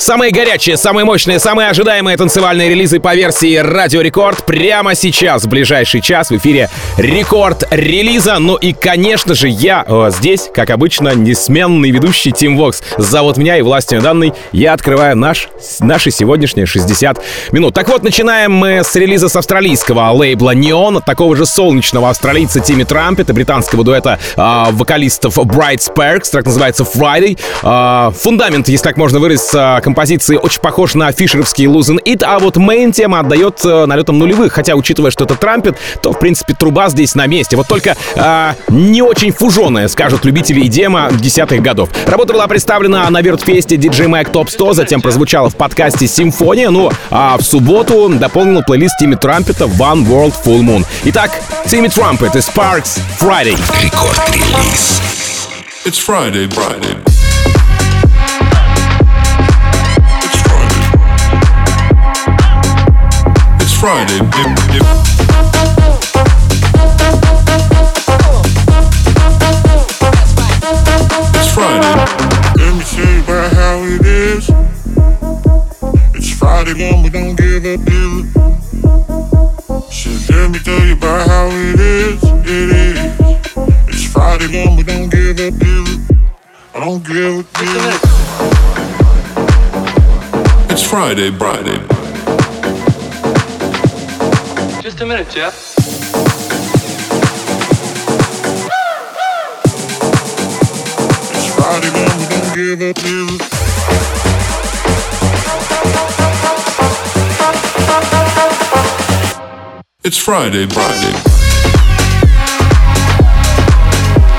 Самые горячие, самые мощные, самые ожидаемые танцевальные релизы по версии Радио Рекорд прямо сейчас, в ближайший час в эфире Рекорд релиза. Ну и, конечно же, я о, здесь, как обычно, несменный ведущий Тим Вокс. Зовут меня и властью данной я открываю наш, наши сегодняшние 60 минут. Так вот, начинаем мы с релиза с австралийского лейбла Neon, от такого же солнечного австралийца Тимми Трампета, британского дуэта э, вокалистов Bright Sparks, трек называется Friday. Э, фундамент, если так можно выразиться, композиции очень похож на фишеровский Losing It, а вот main тема отдает налетом нулевых, хотя, учитывая, что это трампет, то, в принципе, труба здесь на месте. Вот только э, не очень фуженая, скажут любители EDM'а десятых годов. Работа была представлена на виртфесте DJ Mag Top 100, затем прозвучала в подкасте Sinphony, ну а в субботу дополнил плейлист Тимми Трампета One World Full Moon. Итак, Тимми Трампет и Sparks Friday. Рекорд-релиз. It's Friday, Friday. Friday and see how It's It's Friday, and we don't give up, it. Shit, let me tell you about how it is. It is. It's Friday, and we don't give up, give. I don't give a give. It's Friday, Friday. Just a minute, Jeff. It's Friday, and we don't give up, it. It's Friday, Friday.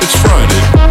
It's Friday.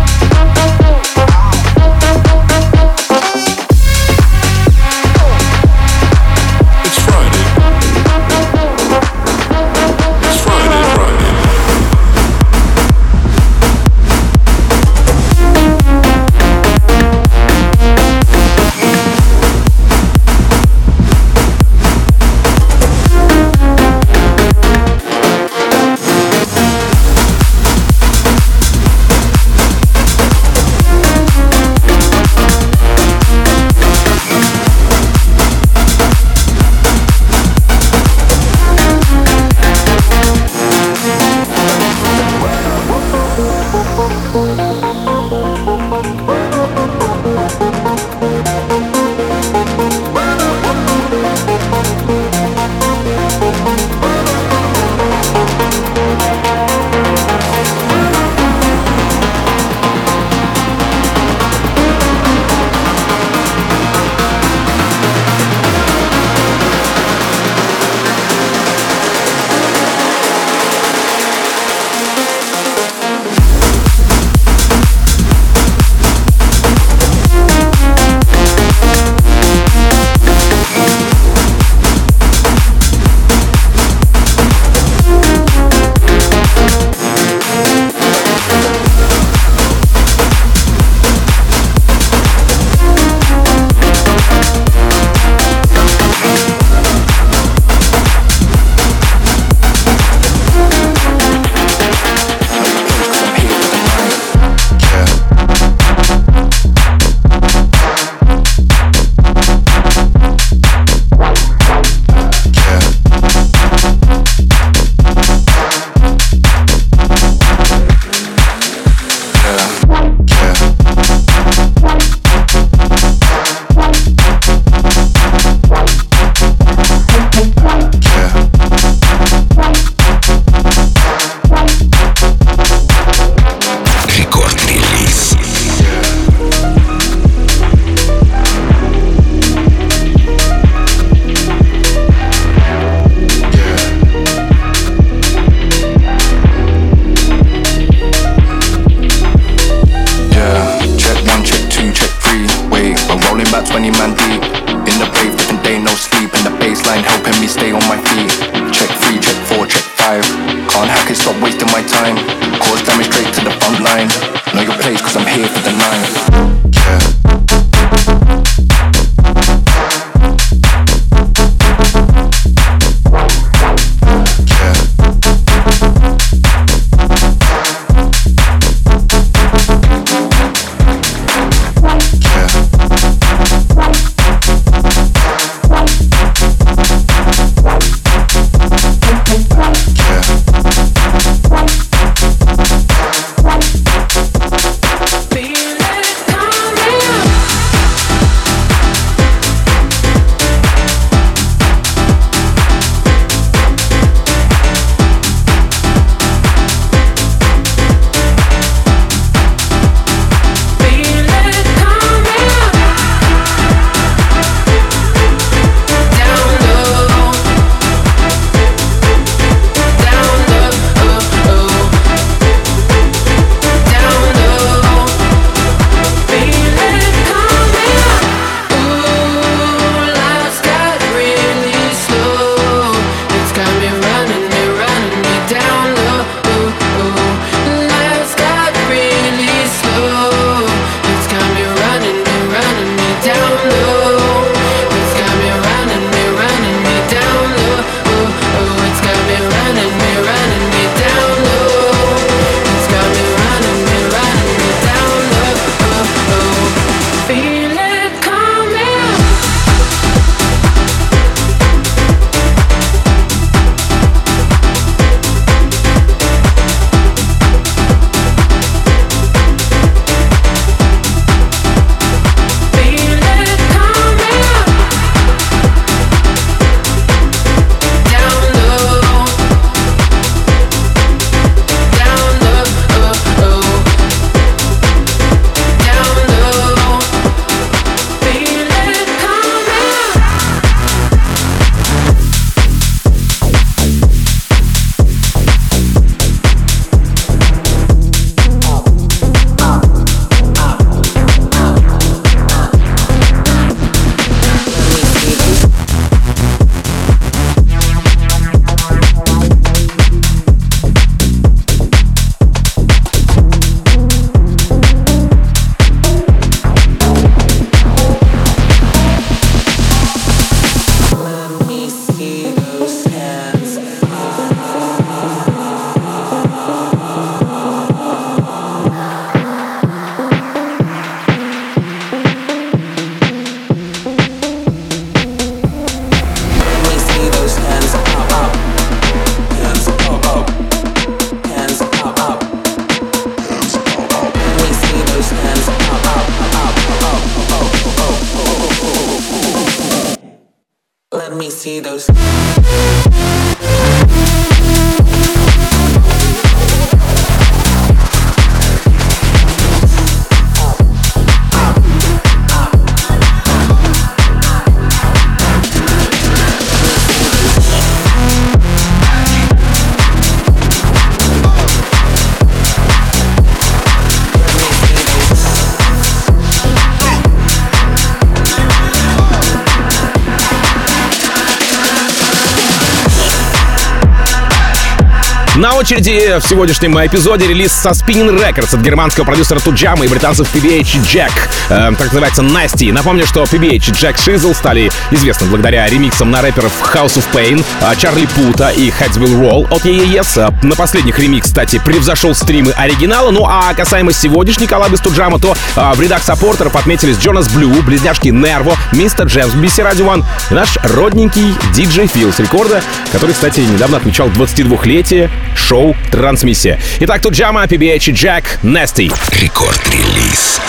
Очереди в сегодняшнем эпизоде релиз со Spinning Records от германского продюсера Туджама и британцев PBH Jack, э, так называется Nasty. Напомню, что PBH Jack Shizzle стали известны благодаря ремиксам на рэперов House of Pain, э, Чарли Пута и Heads Will Roll от EES. Э, на последних ремикс, кстати, превзошел стримы оригинала. Ну а касаемо сегодняшней коллабы с Туджама, то э, в рядах саппортеров отметились Джонас Блю, близняшки Нерво, Мистер Джемс, BC Radio One наш родненький диджей Фил с рекорда, который, кстати, недавно отмечал 22-летие шоу «Трансмиссия». Итак, тут Джама, PBH и Джек, Nasty. Рекорд-релиз.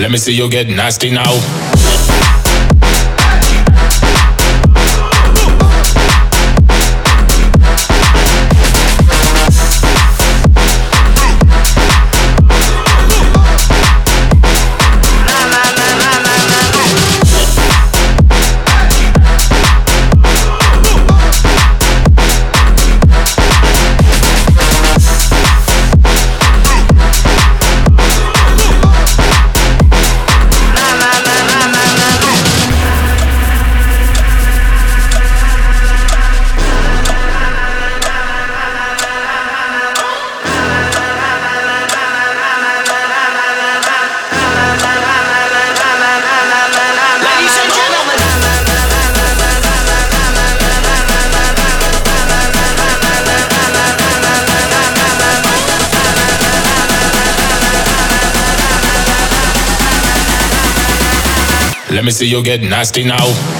Let me see you get nasty now. Let me see you get nasty now.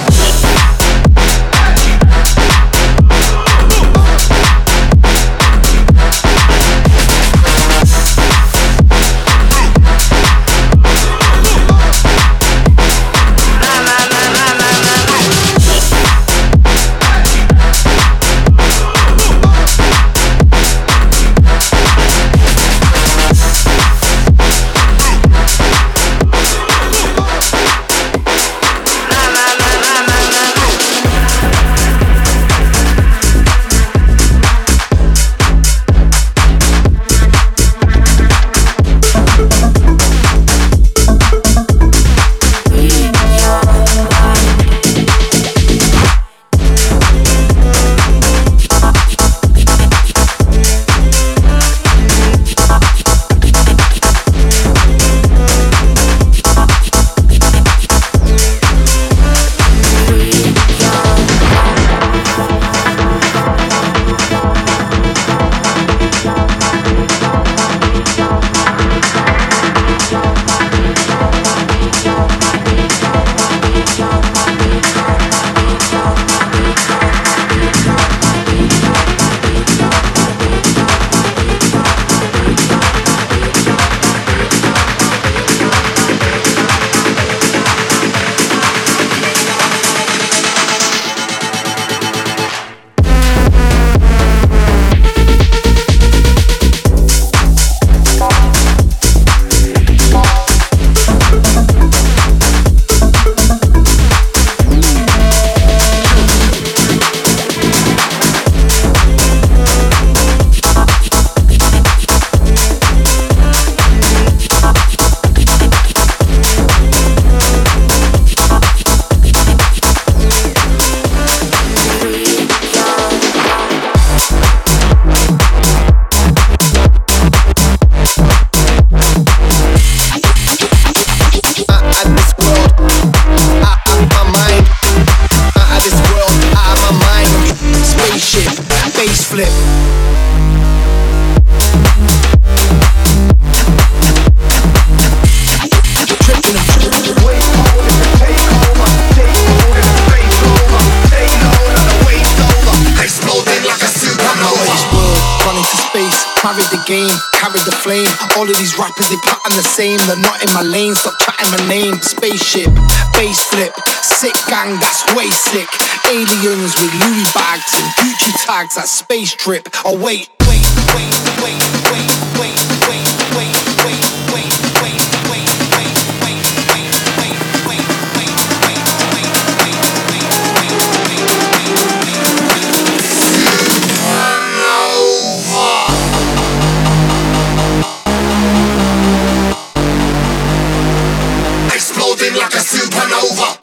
game, carry the flame. All of these rappers, they pattern the same. They're not in my lane, stop chatting my name. Spaceship, base flip, sick gang, that's way sick. Aliens with Louis bags and Gucci tags, that space trip. Oh, wait, wait, wait. over.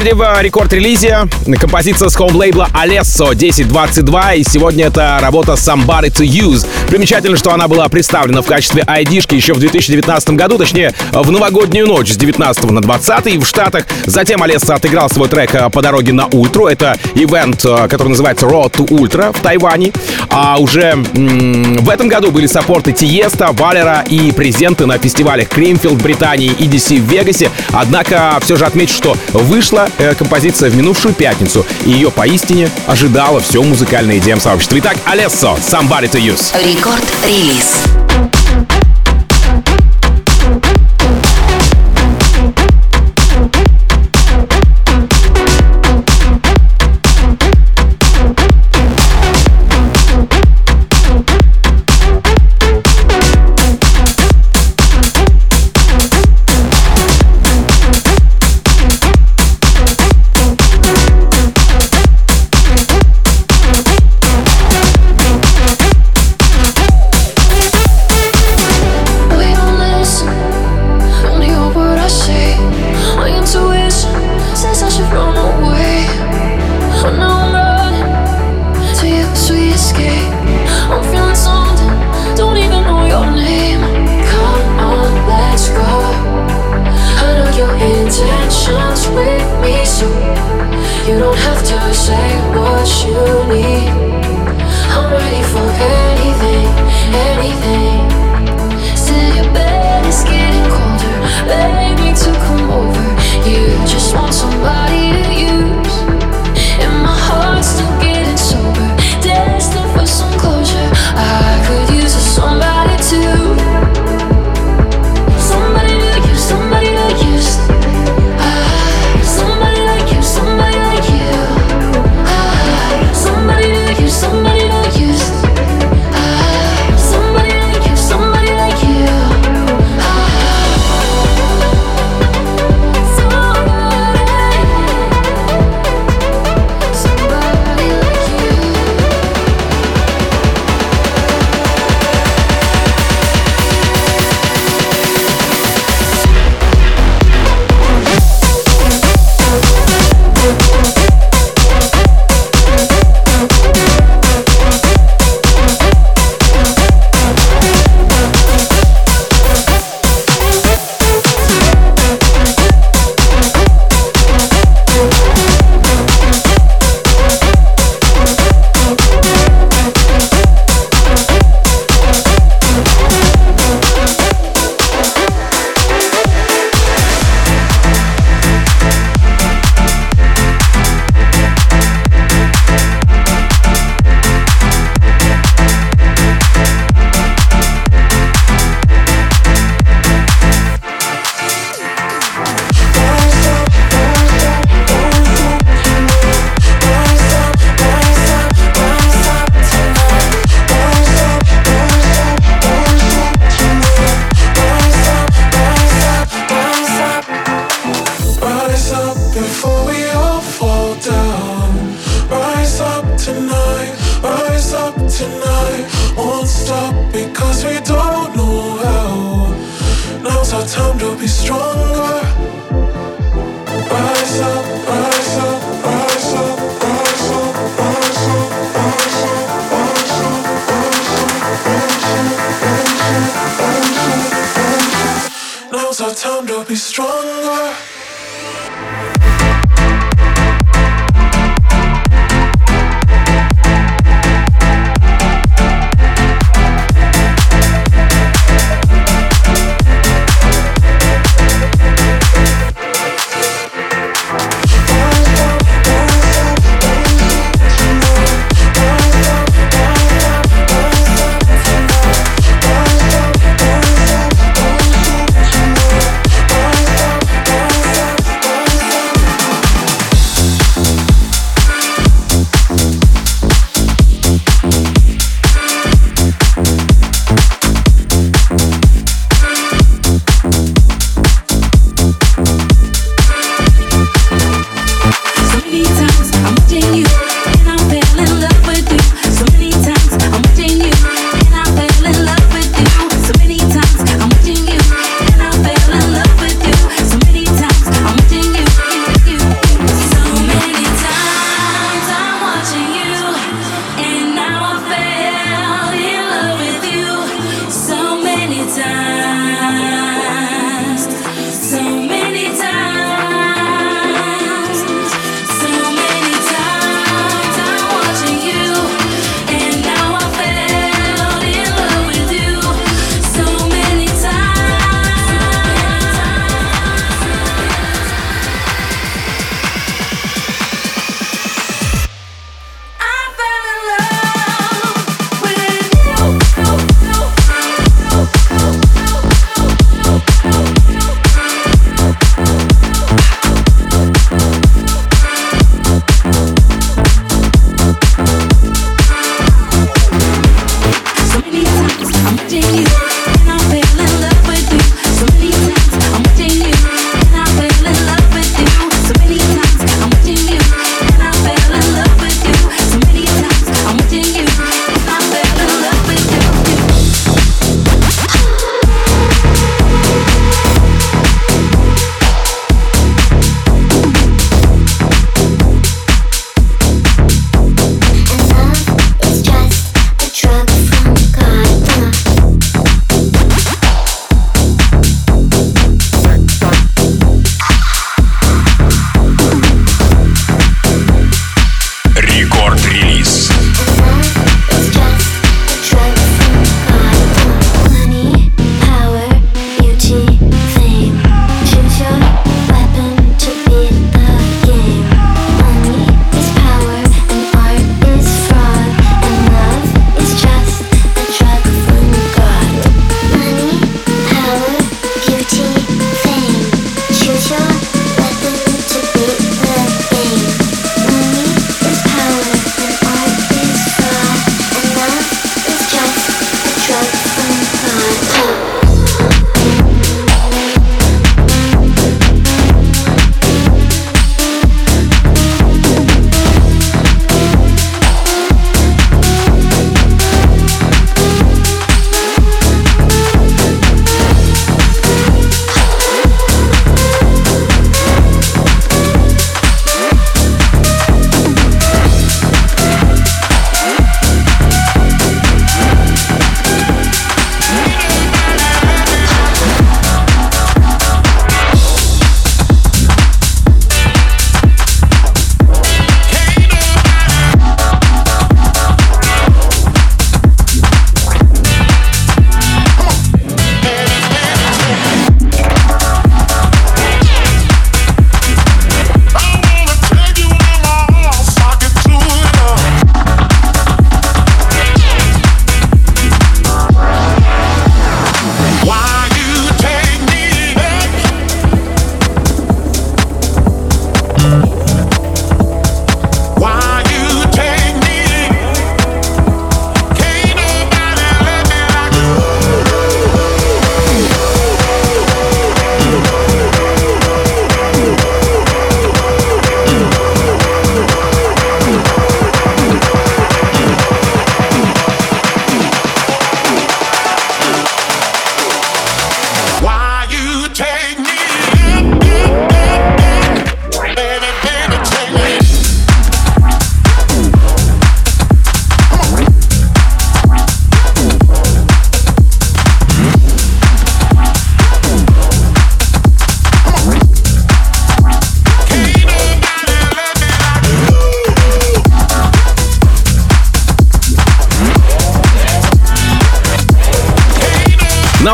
Очереди в рекорд-релизе композиция с хоум-лейбла Alesso 1022, и сегодня это работа Somebody to Use. Примечательно, что она была представлена в качестве ID-шки еще в 2019 году, точнее, в новогоднюю ночь с 19 на 20 в Штатах. Затем Alesso отыграл свой трек э, по дороге на Ультру. Это ивент, э, который называется Road to Ultra в Тайване. А уже м- в этом году были саппорты Тиеста, Валера и презенты на фестивалях Кримфилд в Британии и DC в Вегасе. Однако все же отмечу, что вышла э, композиция в минувшую пятницу, и ее поистине ожидало все музыкальное EDM-сообщество. Итак, Алессо, Somebody to Use. Рекорд-релиз. Our time to be stronger.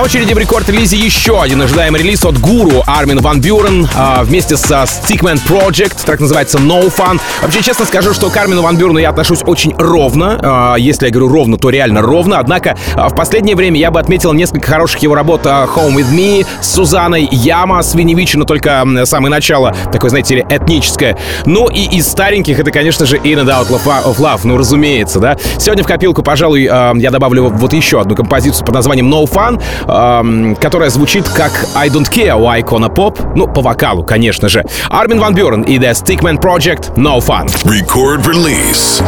очереди в рекорд-релизе еще один ожидаемый релиз от Гуру Армин Ван Бюрен э, вместе со Stickman Project. так называется No Fun. Вообще, честно скажу, что к Армину Ван Бюрену я отношусь очень ровно. Э, если я говорю ровно, то реально ровно. Однако э, в последнее время я бы отметил несколько хороших его работ Home With Me с Сузаной Яма с Виневичи, но только самое начало, такое, знаете ли, этническое. Ну и из стареньких это, конечно же, In and Out of Love, ну разумеется, да. Сегодня в копилку, пожалуй, я добавлю вот еще одну композицию под названием No Fun эм, которая звучит как I Don't Care у Icona Pop, ну, по вокалу, конечно же. Армин Ван Бюрен и The Stickman Project No Fun. Record release.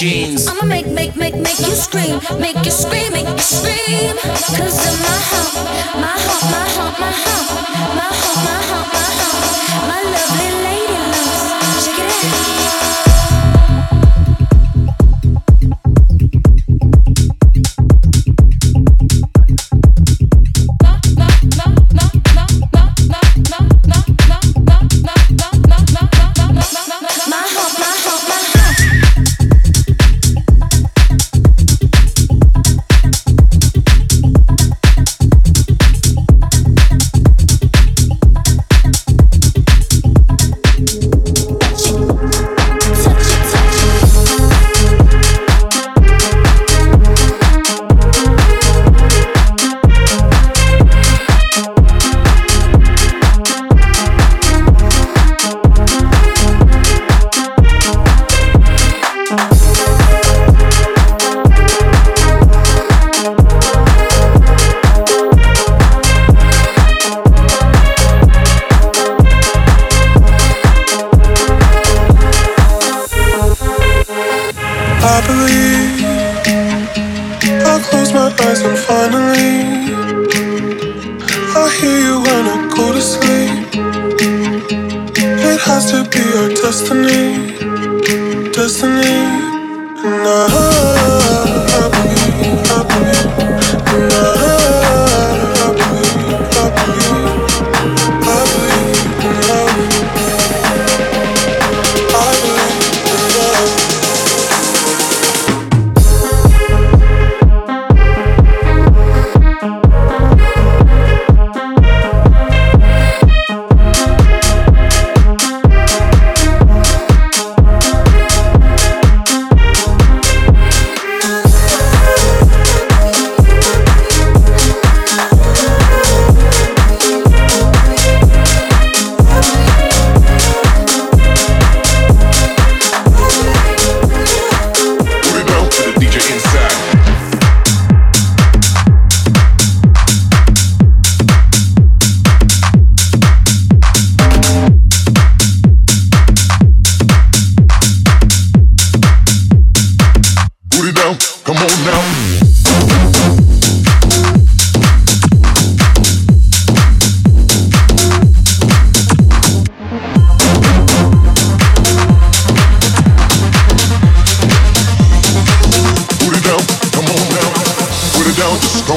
jeans. I'ma make, make, make, make you scream, make you scream, make you scream. Cause I'm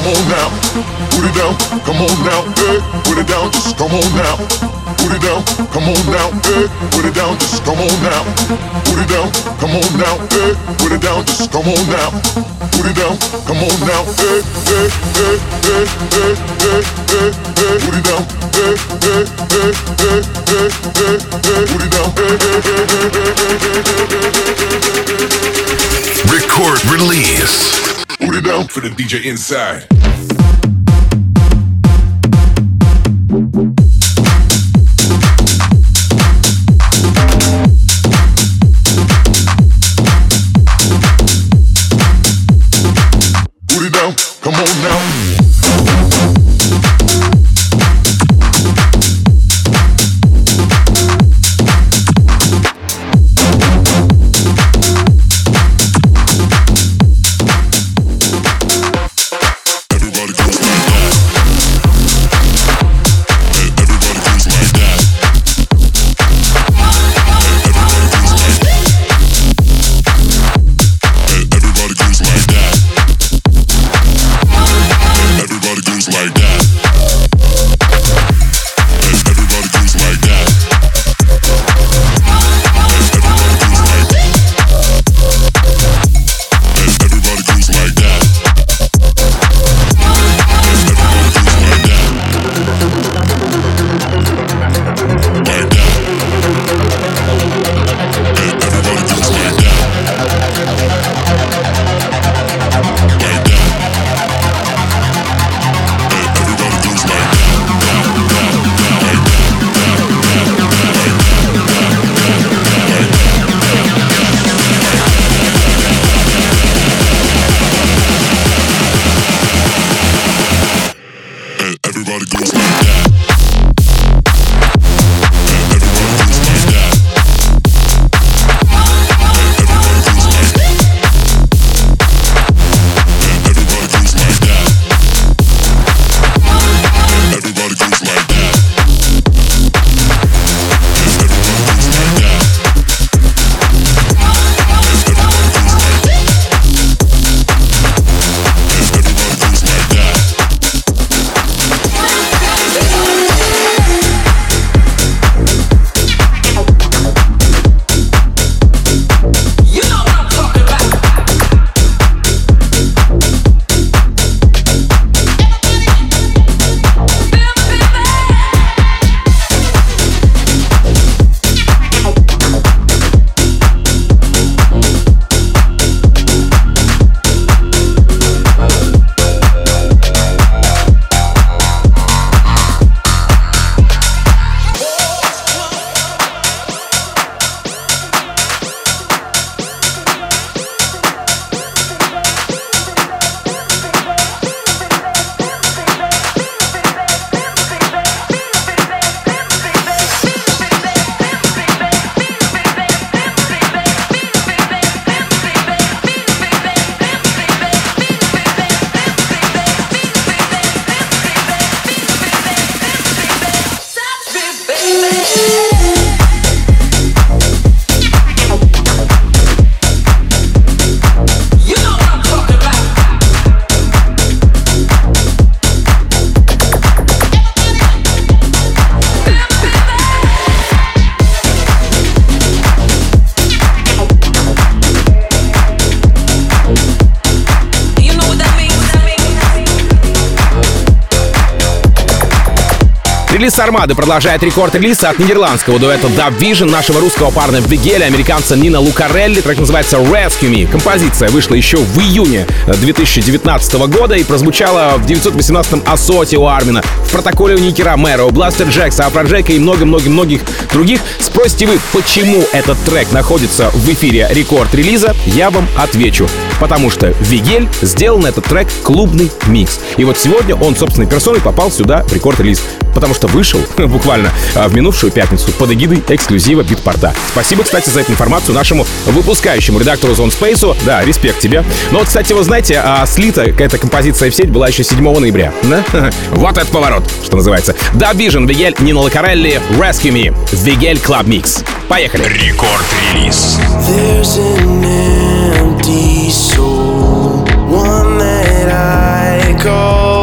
hole now. Put it down, come on now, hey. Put it down, just come on now. Put it down, come on now, hey. Put it down, just come on now. Put it down, come on now, hey. Put it down, just come on now. Put it down, come on now, hey, hey, hey, hey, hey, hey, hey, hey. Put it down, hey, hey, hey, hey, hey, hey, hey. Put it down, hey, hey, hey, hey, hey, hey, hey, hey. Record release. Put it down for the DJ inside. Релиз Армады продолжает рекорд релиза от нидерландского дуэта Dub Vision, нашего русского парня Вигеля, американца Нина Лукарелли. Трек называется Rescue Me. Композиция вышла еще в июне 2019 года и прозвучала в 918-м Асоте у Армина, в протоколе у Никера Мэра, у Бластер Джекса, Афроджека и много-много-многих других. Спросите вы, почему этот трек находится в эфире рекорд релиза? Я вам отвечу. Потому что Вигель сделал на этот трек клубный микс. И вот сегодня он собственной персоной попал сюда в рекорд релиз. Потому что вышел буквально а, в минувшую пятницу под эгидой эксклюзива Beatport'а. Спасибо, кстати, за эту информацию нашему выпускающему редактору Zone Space. Да, респект тебе. Но вот, кстати, вы знаете, а, слита эта композиция в сеть была еще 7 ноября. Да? Вот этот поворот, что называется. Да, Vision, Vigel, Нина Лакарелли, Rescue Me, Vigel Club Mix. Поехали. Рекорд-релиз. There's an empty soul, one that I call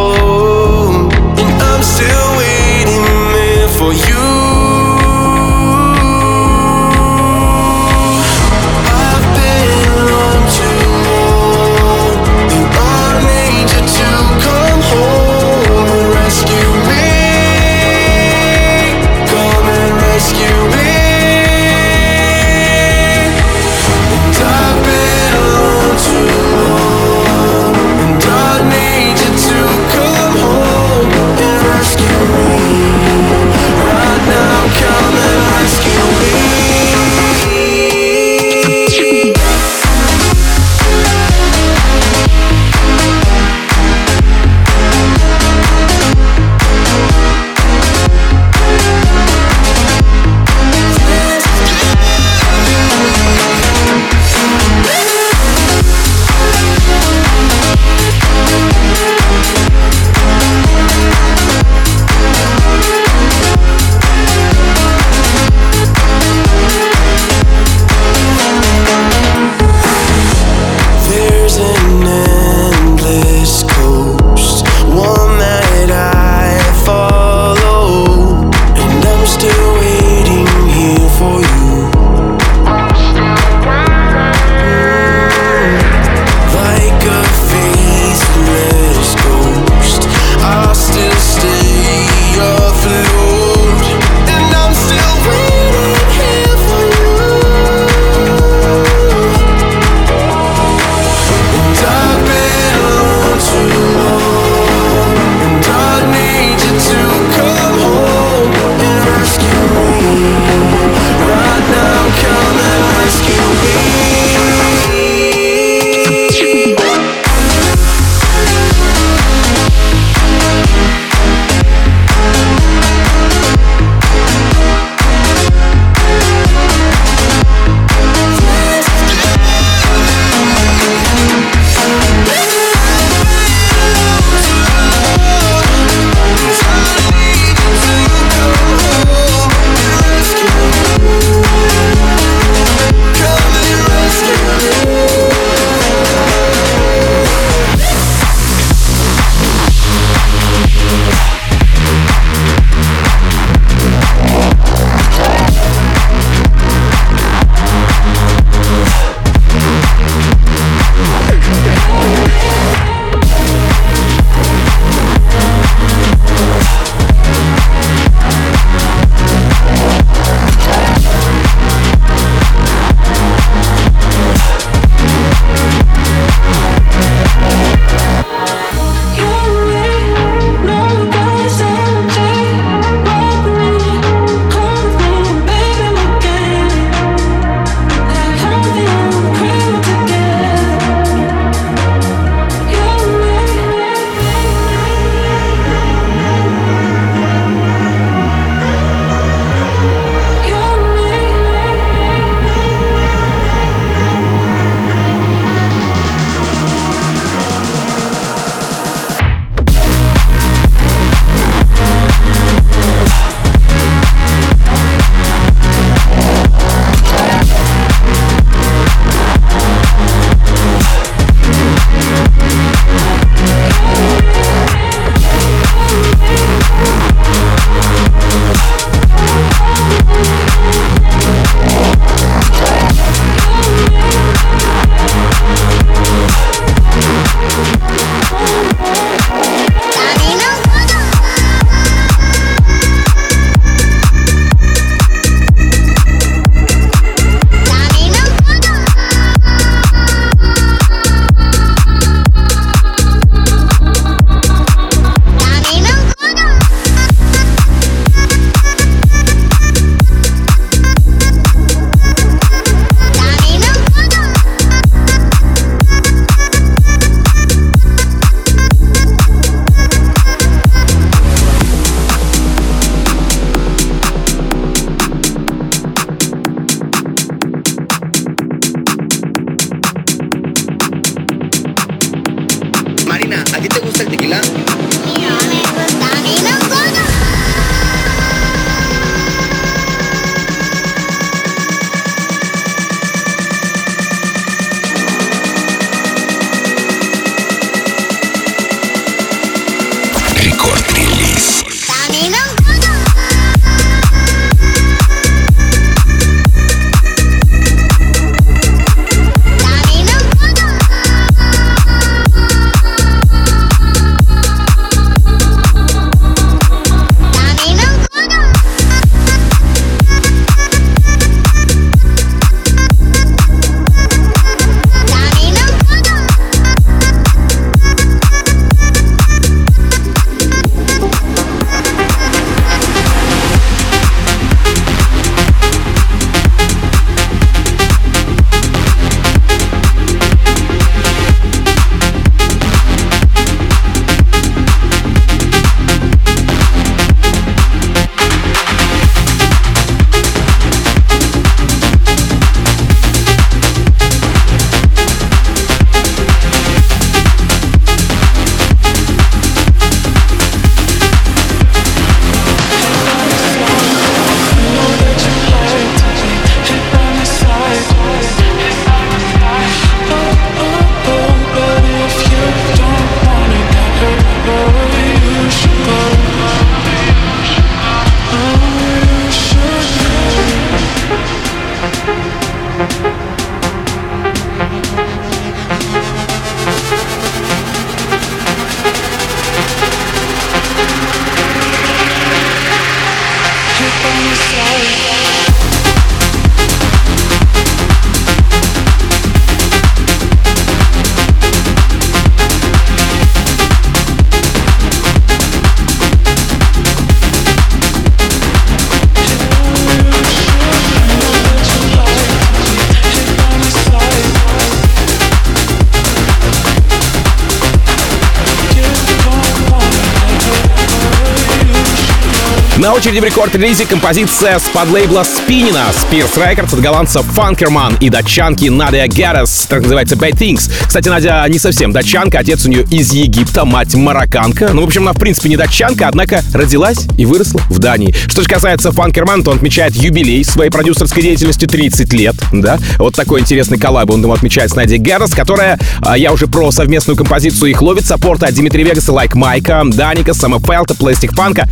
очереди в рекорд-релизе композиция с подлейбла Spinnin'а, Spears Records от голландцев Фанкерман и датчанки Надя Гаррес, так называется Bad Things. Кстати, Надя не совсем датчанка, отец у нее из Египта, мать марокканка. Ну, в общем, она в принципе не датчанка, однако родилась и выросла в Дании. Что же касается Фанкерман, то он отмечает юбилей своей продюсерской деятельности 30 лет, да? Вот такой интересный коллаб он ему отмечает с Надей Гаррес, которая, а, я уже про совместную композицию и ловит, саппорта от Дмитрия Вегаса, Like Mike'а, Даника, Сэма Фелта, Plastik Funk'а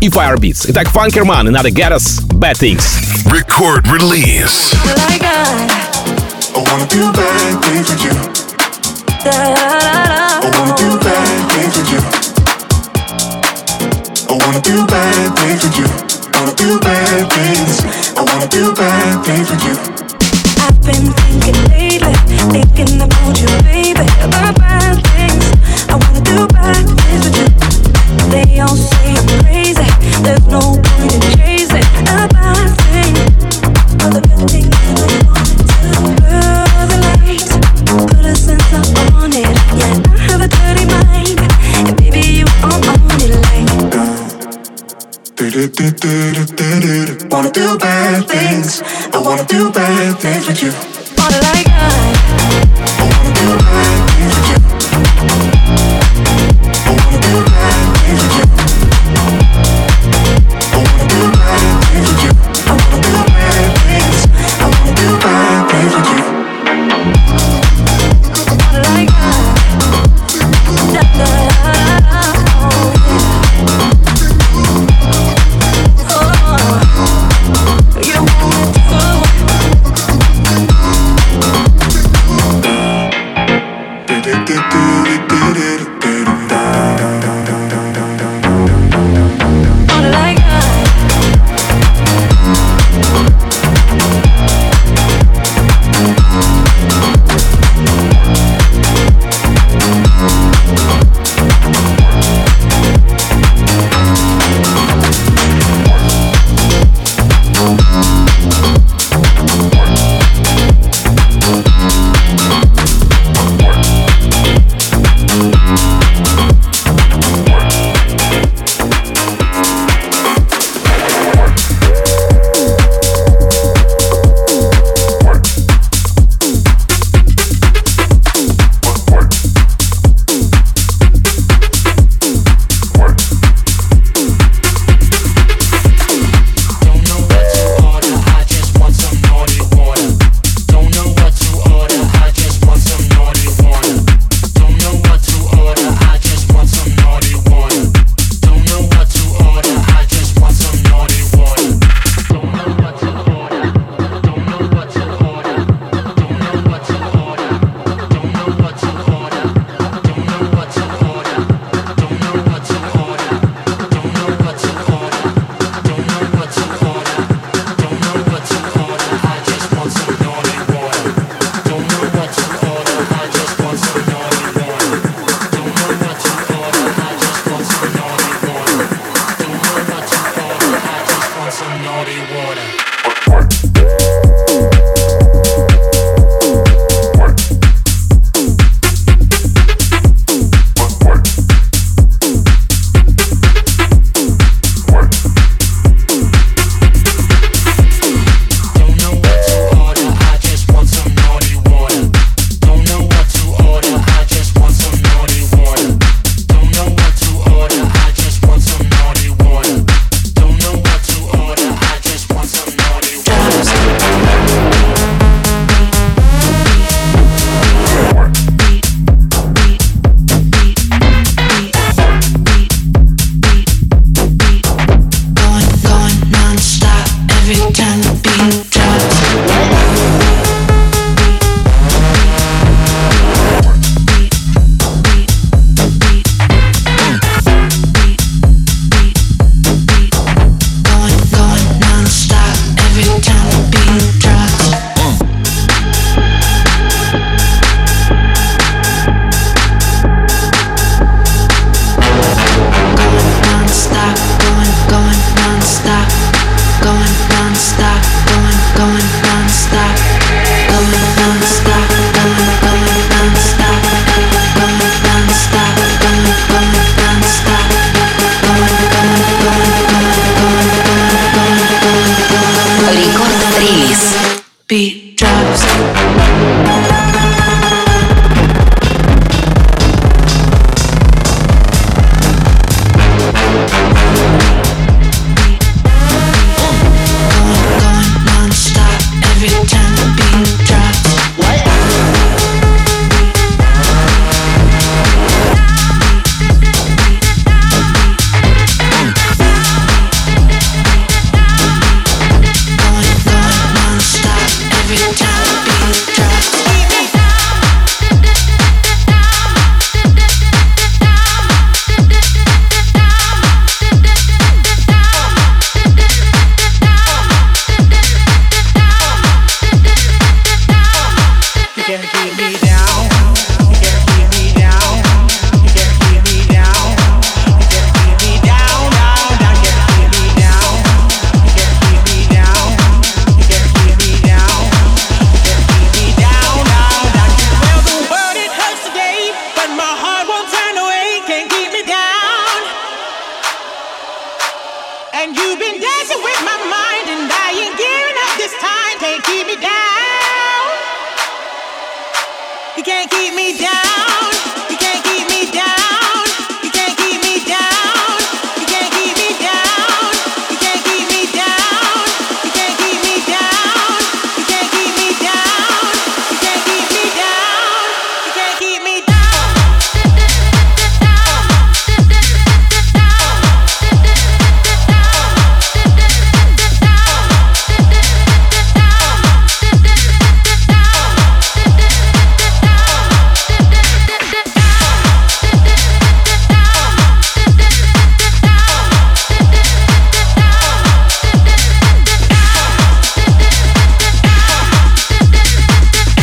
и Firebeats. Итак, Tech Funkerman, another get us bad things. Record release. Like I, I wanna do bad things with you. Da, da, da, I wanna do bad things with you. I wanna do bad things with you. I wanna do bad things. I wanna do bad things with you. I've been thinking lately, thinking about you, baby. About dance with you.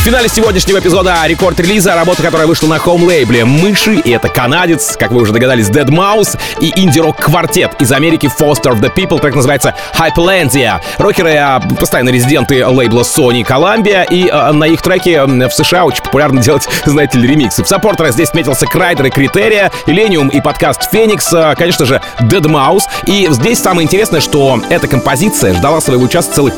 Финале сегодняшнего эпизода рекорд-релиза, работа, которая вышла на хоум-лейбле «Мыши», и это канадец, как вы уже догадались, Dead Mouse, и инди-рок квартет из Америки Foster of the People, так называется Hyperlandia. Рокеры а, постоянно резиденты лейбла Sony Columbia, и а, на их треке в США очень популярно делать, знаете ли, ремиксы. В саппортерах здесь отметился Крайдер и Критерия, Illenium и подкаст Феникс, а, конечно же, Dead Mouse. И здесь самое интересное, что эта композиция ждала своего часа целых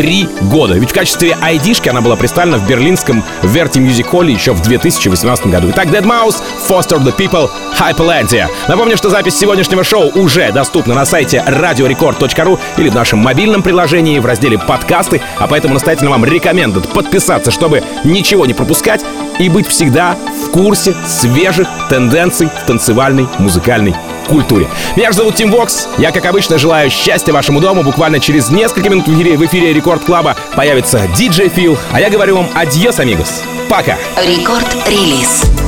три года. Ведь в качестве айдишки она была представлена в берлинском Verti Music Hall еще в 2018 году. Итак, deadmau5, Foster the People, Hyperlandia. Напомню, что запись сегодняшнего шоу уже доступна на сайте radiorecord.ru или в нашем мобильном приложении в разделе «Подкасты», а поэтому настоятельно вам рекомендую подписаться, чтобы ничего не пропускать и быть всегда в курсе свежих тенденций в танцевальной музыкальной культуре. Меня же зовут Тим Вокс. Я, как обычно, желаю счастья вашему дому. Буквально через несколько минут в эфире, в эфире Рекорд Клаба появится диджей Фил. А я говорю вам adiós, amigos. Пока. Рекорд-релиз.